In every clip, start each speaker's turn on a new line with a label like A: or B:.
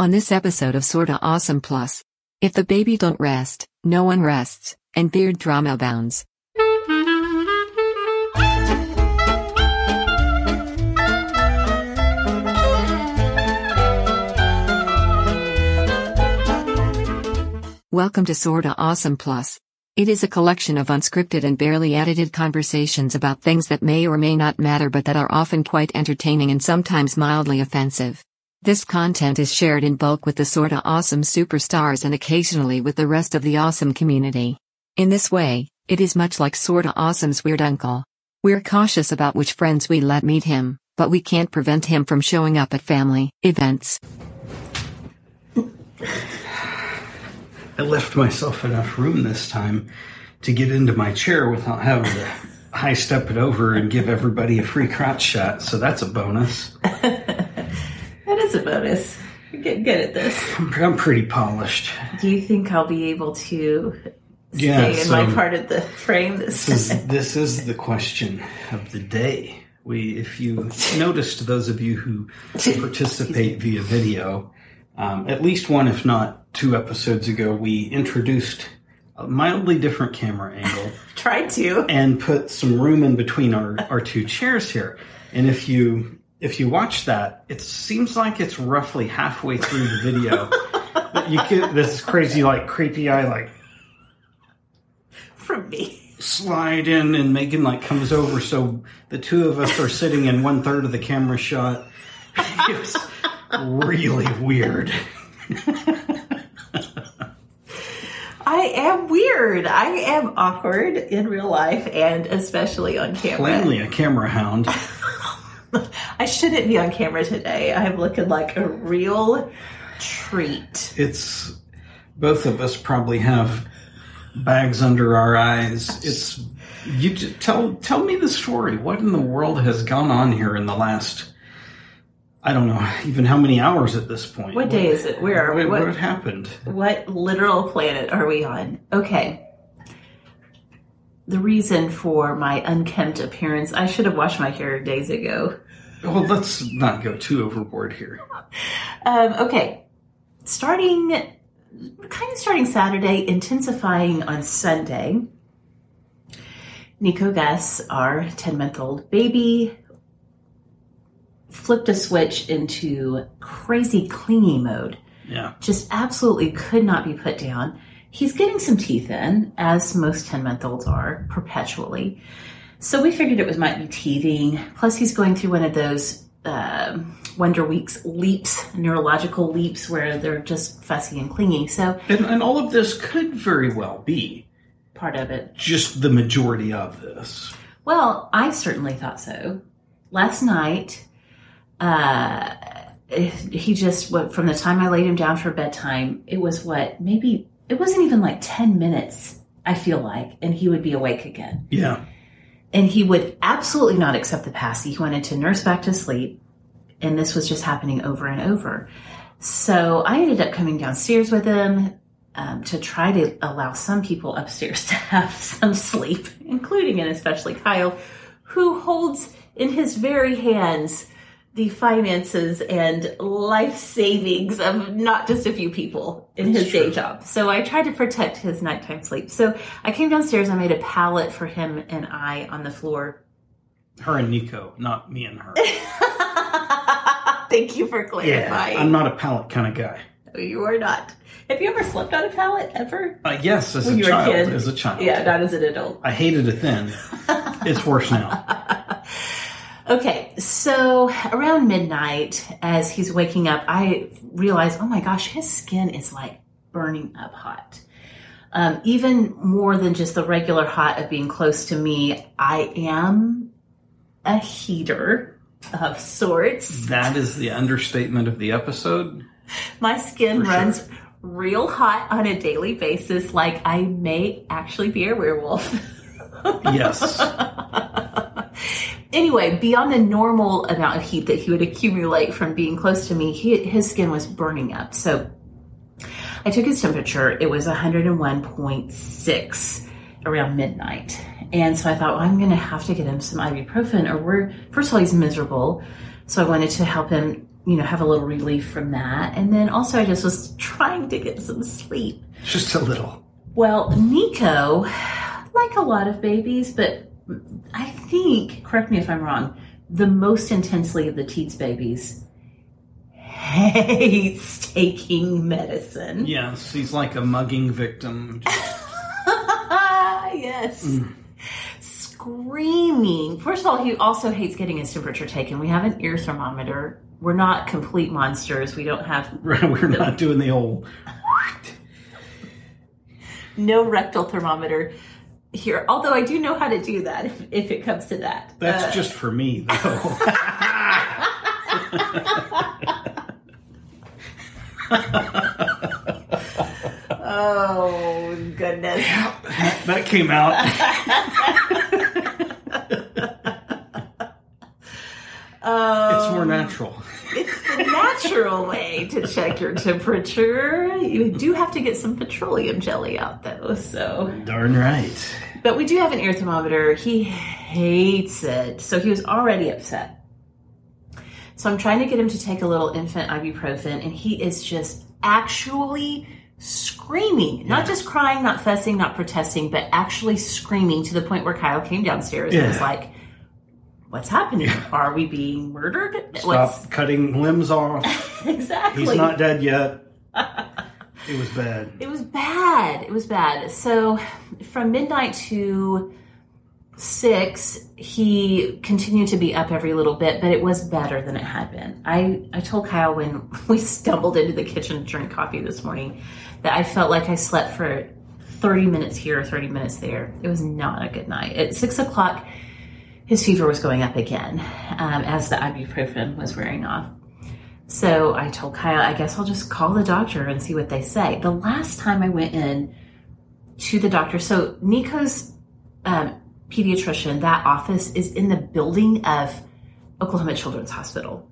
A: On this episode of Sorta Awesome Plus, if the baby don't rest, no one rests, and beard drama abounds. Welcome to Sorta Awesome Plus. It is a collection of unscripted and barely edited conversations about things that may or may not matter but that are often quite entertaining and sometimes mildly offensive. This content is shared in bulk with the sorta awesome superstars and occasionally with the rest of the awesome community. In this way, it is much like sorta awesome's weird uncle. We're cautious about which friends we let meet him, but we can't prevent him from showing up at family events.
B: I left myself enough room this time to get into my chair without having to high step it over and give everybody a free crotch shot, so that's a bonus.
C: Is a bonus. You're getting good at this.
B: I'm, I'm pretty polished.
C: Do you think I'll be able to stay
B: Yeah,
C: in my part of the frame this
B: This is, this is the question of the day. We, if you noticed, those of you who participate via video, um, at least one, if not two episodes ago, we introduced a mildly different camera angle.
C: Try to.
B: and put some room in between our, our two chairs here. And if you if you watch that, it seems like it's roughly halfway through the video. that you get this crazy like creepy eye like
C: From me.
B: slide in and Megan like comes over so the two of us are sitting in one third of the camera shot. It's really weird.
C: I am weird. I am awkward in real life and especially on camera.
B: Plainly a camera hound.
C: I shouldn't be on camera today. I'm looking like a real treat.
B: It's both of us probably have bags under our eyes. It's you tell tell me the story. What in the world has gone on here in the last I don't know even how many hours at this point.
C: What day is it? Where are we?
B: What,
C: what
B: happened?
C: what literal planet are we on? Okay. The reason for my unkempt appearance, I should have washed my hair days ago.
B: Well, let's not go too overboard here.
C: Um, okay. Starting, kind of starting Saturday, intensifying on Sunday. Niko Gus, our 10 month old baby, flipped a switch into crazy clingy mode.
B: Yeah.
C: Just absolutely could not be put down. He's getting some teeth in, as most 10 month olds are, perpetually. So we figured it was might be teething. Plus, he's going through one of those um Wonder Weeks leaps, neurological leaps, where they're just fussy and clingy. So
B: And, and all of this could very well be
C: part of it.
B: just the majority of this.
C: Well, I certainly thought so. Last night, uh, he just what from the time I laid him down for bedtime, it was what maybe it wasn't even like ten minutes. I feel like, and he would be awake again.
B: Yeah.
C: and he would absolutely not accept the passy. He wanted to nurse back to sleep, and this was just happening over and over. So I ended up coming downstairs with him um, to try to allow some people upstairs to have some sleep, including and especially Kyle, who holds in his very hands the finances and life savings of not just a few people in his day job. So I tried to protect his nighttime sleep. So I came downstairs, I made a pallet for him and I on the floor.
B: Her and Niko, not me and her.
C: Thank you for
B: Yeah.
C: clarifying.
B: I'm not a pallet kind of guy.
C: No, you are not. Have you ever slept on a pallet ever?
B: Uh, yes, as
C: When
B: a
C: were a
B: child. As a child.
C: Yeah, not as an adult.
B: I hated it then. it's worse now.
C: Okay, so around midnight, as he's waking up, I realize, oh my gosh, his skin is like burning up hot. Um, even more than just the regular hot of being close to me, I am a heater of sorts.
B: That is the understatement of the episode.
C: My skin
B: For sure.
C: runs real hot on a daily basis, like I may actually be a werewolf.
B: Yes.
C: anyway, beyond the normal amount of heat that he would accumulate from being close to me, he, his skin was burning up. So I took his temperature. It was 101.6 around midnight. And so I thought, well, I'm going to have to get him some ibuprofen or we're, first of all, he's miserable. So I wanted to help him you know, have a little relief from that. And then also, I just was trying to get some sleep.
B: Just a little.
C: Well, Niko, like a lot of babies, but I think, correct me if I'm wrong, the most intensely of the Tietz babies hates taking medicine.
B: Yes, he's like a mugging victim.
C: yes. Mm. Screaming. First of all, he also hates getting his temperature taken. We have an ear thermometer. We're not complete monsters. We don't have
B: We're not doing the old.
C: no rectal thermometer here. Although I do know how to do that if, if it comes to that.
B: That's
C: Uh,
B: just for me, though.
C: oh goodness.
B: that came out. It's more natural.
C: Natural way to check your temperature. You do have to get some petroleum jelly out though, so.
B: Darn right.
C: But we do have an ear thermometer. He hates it. So he was already upset. So I'm trying to get him to take a little infant ibuprofen, and he is just actually screaming. Not just crying, not fussing, not protesting, but actually screaming to the point where Kyle came downstairs and was like, What's happening? Are we being murdered?
B: Stop cutting limbs off.
C: exactly.
B: He's not dead yet. It was bad.
C: It was bad. It was bad. So from midnight to six, he continued to be up every little bit, but it was better than it had been. I, I told Kyle when we stumbled into the kitchen to drink coffee this morning that I felt like I slept for 30 minutes here, 30 minutes there. It was not a good night. At six o'clock, his fever was going up again um, as the ibuprofen was wearing off. So I told Kyle, I guess I'll just call the doctor and see what they say. The last time I went in to the doctor, so Niko's um, pediatrician, that office is in the building of Oklahoma Children's Hospital,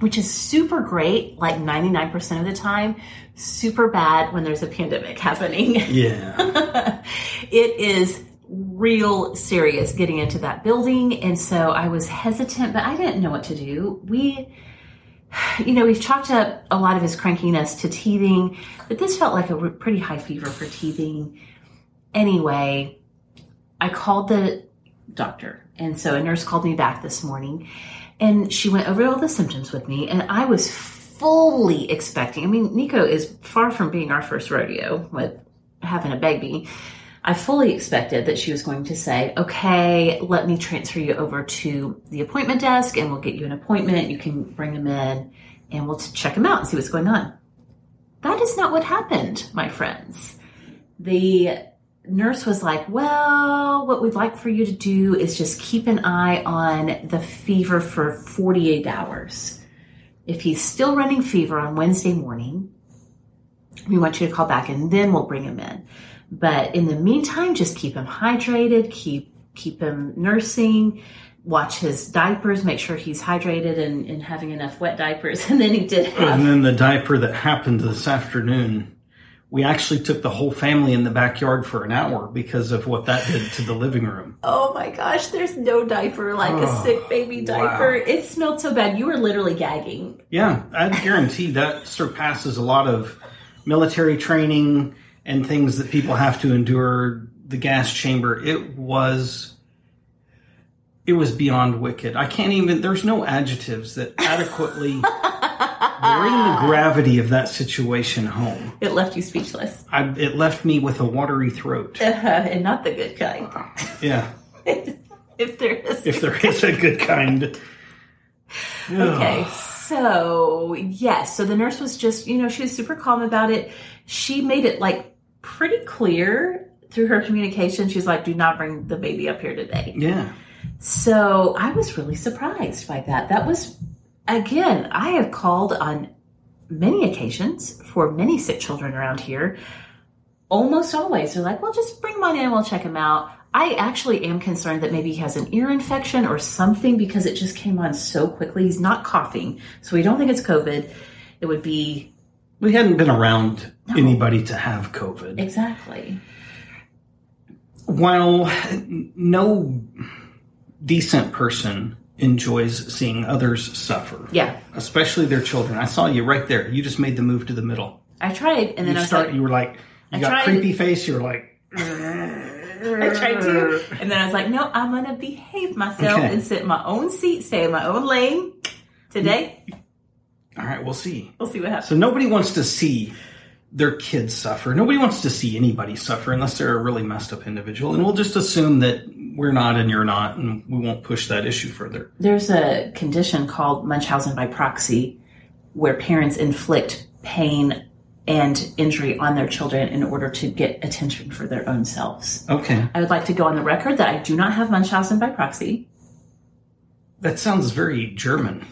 C: which is super great, like 99% of the time, super bad when there's a pandemic happening.
B: Yeah.
C: it is real serious getting into that building. And so I was hesitant, but I didn't know what to do. We, you know, we've chalked up a lot of his crankiness to teething, but this felt like a pretty high fever for teething. Anyway, I called the doctor. And so a nurse called me back this morning and she went over all the symptoms with me. And I was fully expecting, I mean, Niko is far from being our first rodeo with having a baby. I fully expected that she was going to say, okay, let me transfer you over to the appointment desk and we'll get you an appointment. You can bring him in and we'll check him out and see what's going on. That is not what happened, my friends. The nurse was like, well, what we'd like for you to do is just keep an eye on the fever for 48 hours. If he's still running fever on Wednesday morning, we want you to call back and then we'll bring him in. But in the meantime, just keep him hydrated, keep keep him nursing, watch his diapers, make sure he's hydrated and, and having enough wet diapers. And then he did have
B: And then the diaper that happened this afternoon, we actually took the whole family in the backyard for an hour because of what that did to the living room.
C: Oh my gosh, there's no diaper like a
B: Oh,
C: sick baby diaper. It smelled so bad. You were literally gagging.
B: Yeah, I guarantee that surpasses a lot of military training and things that people have to endure. The gas chamber, it was. It was beyond wicked. I can't even. There's no adjectives that adequately bring the gravity of that situation home.
C: It left you speechless.
B: I, it left me with a watery throat.
C: and not the good kind.
B: Yeah,
C: if there is.
B: if there is a good kind.
C: Okay, so yes, so the nurse was just, you know, she was super calm about it. She made it like pretty clear through her communication. She's like, do not bring the baby up here today.
B: Yeah.
C: So I was really surprised by that. That was, again, I have called on many occasions for many sick children around here. Almost always, they're like, well, just bring mine in, we'll check him out. I actually am concerned that maybe he has an ear infection or something because it just came on so quickly. He's not coughing, so we don't think it's COVID. It would be
B: We hadn't been around anybody to have COVID.
C: exactly.
B: While no decent person enjoys seeing others suffer.
C: Yeah.
B: Especially their children. I saw you right there. You just made the move to the middle.
C: I tried, and then
B: You
C: I was
B: start
C: like,
B: you were like you
C: I
B: got
C: tried-
B: creepy face, you were like
C: I tried to, and then I was like, no, I'm gonna behave myself
B: Okay.
C: and sit in my own seat, stay in my own lane. Today,
B: All right, we'll see.
C: we'll see what happens.
B: So nobody wants to see their kids suffer. Nobody wants to see anybody suffer unless they're a really messed up individual. And we'll just assume that we're not and you're not, and we won't push that issue further.
C: There's a condition called Munchausen by proxy, where parents inflict pain and injury on their children in order to get attention for their own selves.
B: Okay.
C: I would like to go on the record that I do not have Munchausen by proxy.
B: That sounds very German.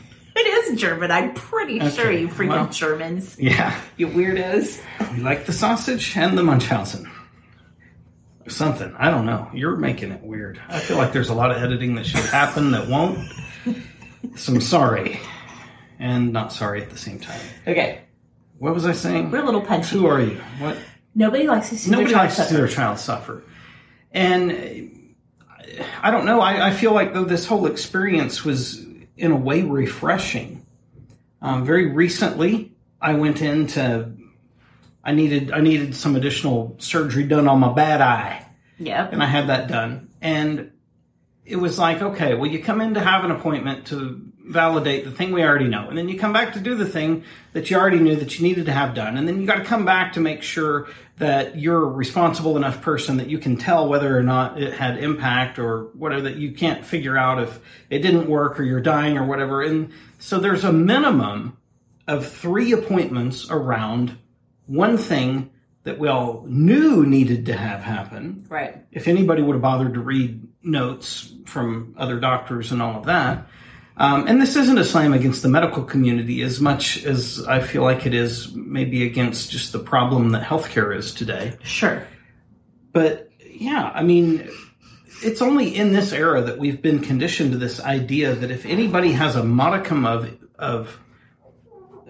C: Is German. I'm pretty sure
B: Okay,
C: you freaking
B: well.
C: Germans,
B: Yeah.
C: you weirdos.
B: We like the sausage and the Munchausen. Or something. I don't know. You're making it weird. I feel like there's a lot of editing that should happen that won't. So I'm sorry. And not sorry at the same time.
C: Okay,
B: What was I saying?
C: we're a little punchy.
B: Who are you? What?
C: Nobody likes to see
B: Nobody
C: their
B: likes to
C: child
B: see their
C: suffer.
B: child suffer. And I don't know. I, I feel like though this whole experience was in a way refreshing. Um, very recently, I went into. I needed I needed some additional surgery done on my bad eye,
C: Yeah.
B: and I had that done. And it was like, okay, well, you come in to have an appointment to validate the thing we already know, and then you come back to do the thing that you already knew that you needed to have done, and then you got to come back to make sure that you're a responsible enough person that you can tell whether or not it had impact or whatever that you can't figure out if it didn't work or you're dying or whatever. And so there's a minimum of three appointments around one thing that we all knew needed to have happen
C: Right.
B: if anybody would have bothered to read notes from other doctors and all of that. Um, and this isn't a slam against the medical community as much as I feel like it is maybe against just the problem that healthcare is today.
C: Sure.
B: But yeah, I mean, it's only in this era that we've been conditioned to this idea that if anybody has a modicum of of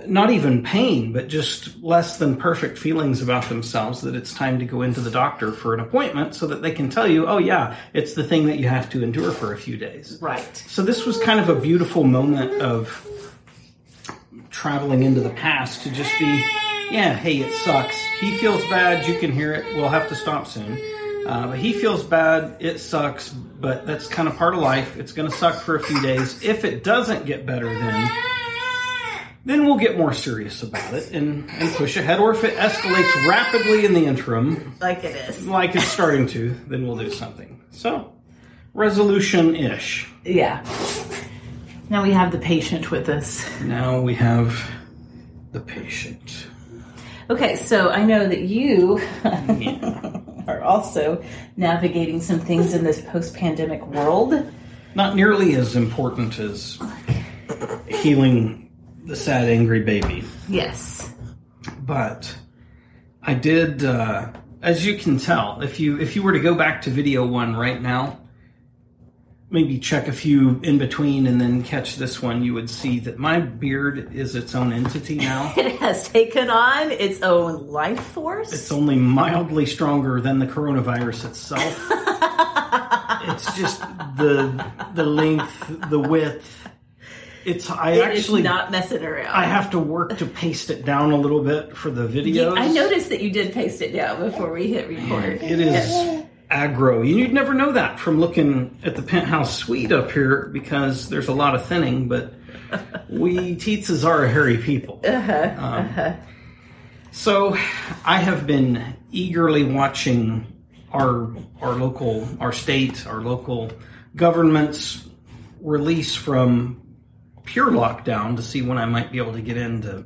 B: not even pain, but just less than perfect feelings about themselves, that it's time to go into the doctor for an appointment so that they can tell you, oh yeah, it's the thing that you have to endure for a few days.
C: Right.
B: So this was kind of a beautiful moment of traveling into the past to just be, yeah, hey, it sucks. He feels bad. You can hear it. We'll have to stop soon. Uh, but he feels bad. It sucks, but that's kind of part of life. It's going to suck for a few days. If it doesn't get better, then then we'll get more serious about it and, and push ahead. Or if it escalates rapidly in the interim,
C: Like it is.
B: like it's starting to, then we'll do something. So, resolution ish.
C: Yeah. Now we have the patient with us.
B: Now we have the patient.
C: Okay, so I know that you
B: Yeah.
C: are also navigating some things in this post pandemic world.
B: Not nearly as important as healing the sad, angry baby.
C: Yes.
B: But I did, uh, as you can tell, if you if you were to go back to video one right now, maybe check a few in between and then catch this one, you would see that my beard is its own entity now.
C: It has taken on its own life force.
B: It's only mildly stronger than the coronavirus itself. it's just the the length, the width. It's I
C: It
B: actually
C: not messing around.
B: I have to work to paste it down a little bit for the videos.
C: I noticed that you did paste it down before we hit record.
B: It is aggro. You'd never know that from looking at the penthouse suite up here because there's a lot of thinning, but we Tietzes are a hairy people. Uh-huh, Um, So I have been eagerly watching our our local, our state, our local governments release from pure lockdown to see when I might be able to get in to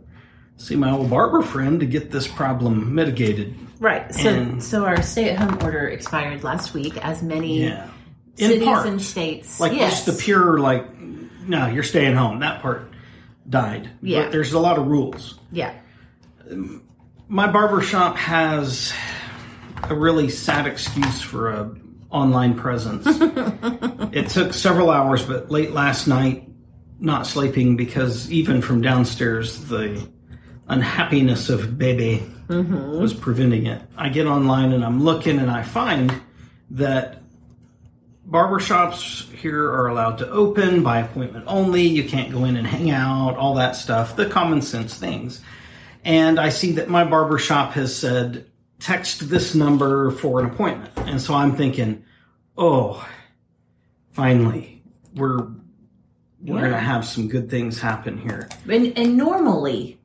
B: see my old barber friend to get this problem mitigated.
C: Right. So,
B: And-
C: so our stay-at-home order expired last week, as many
B: Yeah. In
C: cities
B: part.
C: and states.
B: Like
C: yes.
B: just the pure like no, you're staying home. That part died.
C: Yeah.
B: But there's a lot of rules.
C: Yeah.
B: My barber shop has a really sad excuse for a online presence. it took several hours, but late last night, not sleeping because even from downstairs, the unhappiness of baby mm-hmm. was preventing it. I get online and I'm looking and I find that barbershops here are allowed to open by appointment only. You can't go in and hang out, all that stuff, the common sense things. And I see that my barbershop has said, text this number for an appointment. And so I'm thinking, oh, finally, we're we're
C: Yeah.
B: gonna have some good things happen here.
C: And, and normally,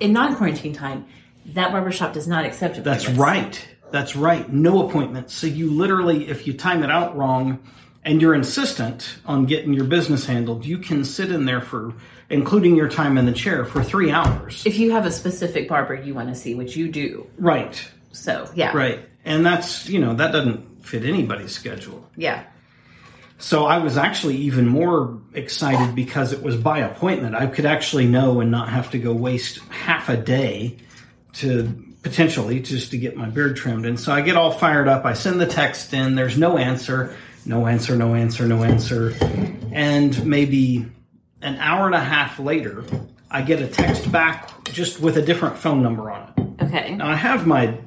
C: in non quarantine time, that barbershop does not accept
B: That's right. That's right. No appointments. So you literally, if you time it out wrong and you're insistent on getting your business handled, you can sit in there for, including your time in the chair, for three hours.
C: If you have a specific barber you want to see, which you do.
B: Right.
C: So, yeah.
B: Right. And that's, you know, that doesn't fit anybody's schedule.
C: Yeah.
B: So I was actually even more excited because it was by appointment. I could actually know and not have to go waste half a day to potentially just to get my beard trimmed. And so I get all fired up. I send the text in. There's no answer, no answer, no answer, no answer. And maybe an hour and a half later, I get a text back just with a different phone number on it.
C: Okay.
B: Now I have my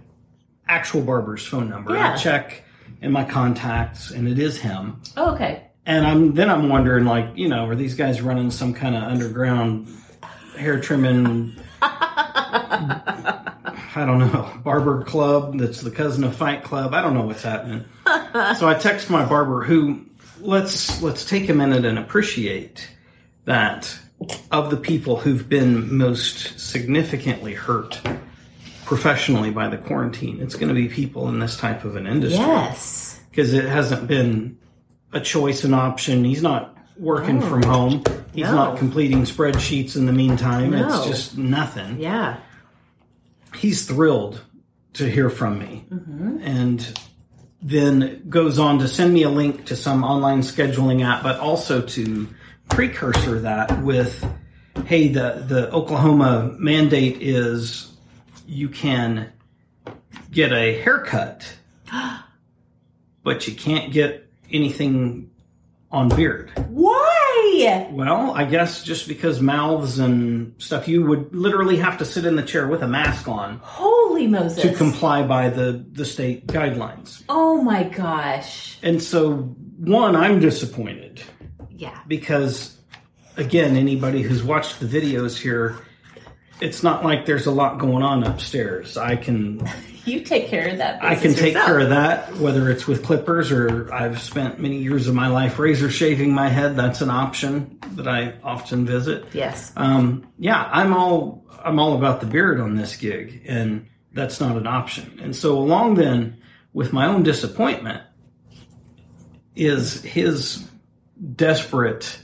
B: actual barber's phone number.
C: Yeah.
B: I check in my contacts and it is him.
C: Oh, okay.
B: And I'm then I'm wondering, like, you know, are these guys running some kind of underground hair trimming? I don't know, barber club that's the cousin of Fight Club. I don't know what's happening. so I text my barber, who let's let's take a minute and appreciate that of the people who've been most significantly hurt professionally by the quarantine. It's going to be people in this type of an industry
C: Yes.
B: because it hasn't been a choice, an option. He's not working from home. He's
C: No.
B: not completing spreadsheets in the meantime. It's just nothing.
C: Yeah.
B: He's thrilled to hear from me mm-hmm. and then goes on to send me a link to some online scheduling app, but also to precursor that with, hey, the, the Oklahoma mandate is you can get a haircut, but you can't get anything on beard.
C: Why?
B: Well, I guess just because mouths and stuff, you would literally have to sit in the chair with a mask on
C: Holy Moses.
B: to comply by the, the state guidelines.
C: oh my gosh.
B: And so, one, I'm disappointed
C: Yeah.
B: because, again, anybody who's watched the videos here, it's not like there's a lot going on upstairs. I can
C: You take care of that.
B: I can take
C: yourself.
B: care of that, whether it's with clippers or I've spent many years of my life razor shaving my head. That's an option that I often visit.
C: Yes.
B: Um, yeah, I'm all I'm all about the beard on this gig, and that's not an option. And so, along then with my own disappointment is his desperate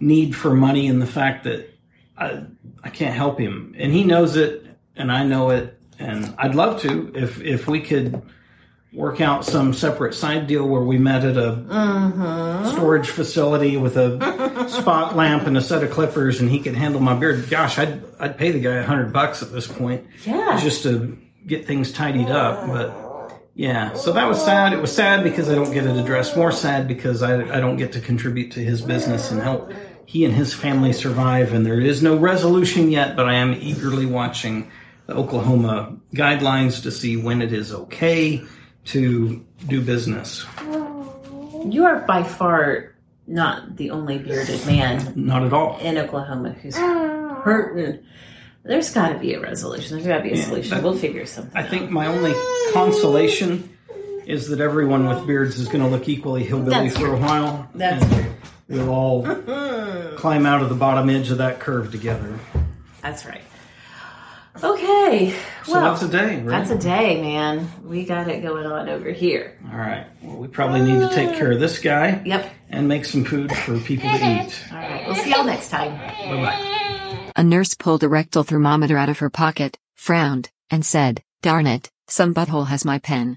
B: need for money and the fact that I I can't help him, and he knows it, and I know it, and I'd love to if if we could work out some separate side deal where we met at a mm-hmm. storage facility with a spot lamp and a set of clippers and he could handle my beard. Gosh, I'd I'd pay the guy a hundred bucks at this point
C: Yeah.
B: just to get things tidied up. But yeah, so that was sad. It was sad because I don't get it addressed. More sad because I I don't get to contribute to his business and help he and his family survive. And there is no resolution yet, but I am eagerly watching the Oklahoma guidelines to see when it is okay to do business.
C: You are by far not the only bearded man
B: Not at all.
C: in Oklahoma who's hurting. There's got to be a resolution. There's got to be a solution. we'll figure something.
B: I think my only consolation is that everyone with beards is going to look equally hillbilly
C: That's
B: for a while.
C: That's
B: and
C: true.
B: We'll all climb out of the bottom edge of that curve together.
C: That's right. Okay.
B: So
C: well,
B: that's a day, right?
C: that's a day, man. We got it going on over here.
B: all right. Well, we probably need to take care of this guy
C: Yep.
B: and make some food for people to eat.
C: All right. We'll see y'all next time.
B: Bye bye.
A: A nurse pulled a rectal thermometer out of her pocket, frowned, and said, Darn it, some butthole has my pen.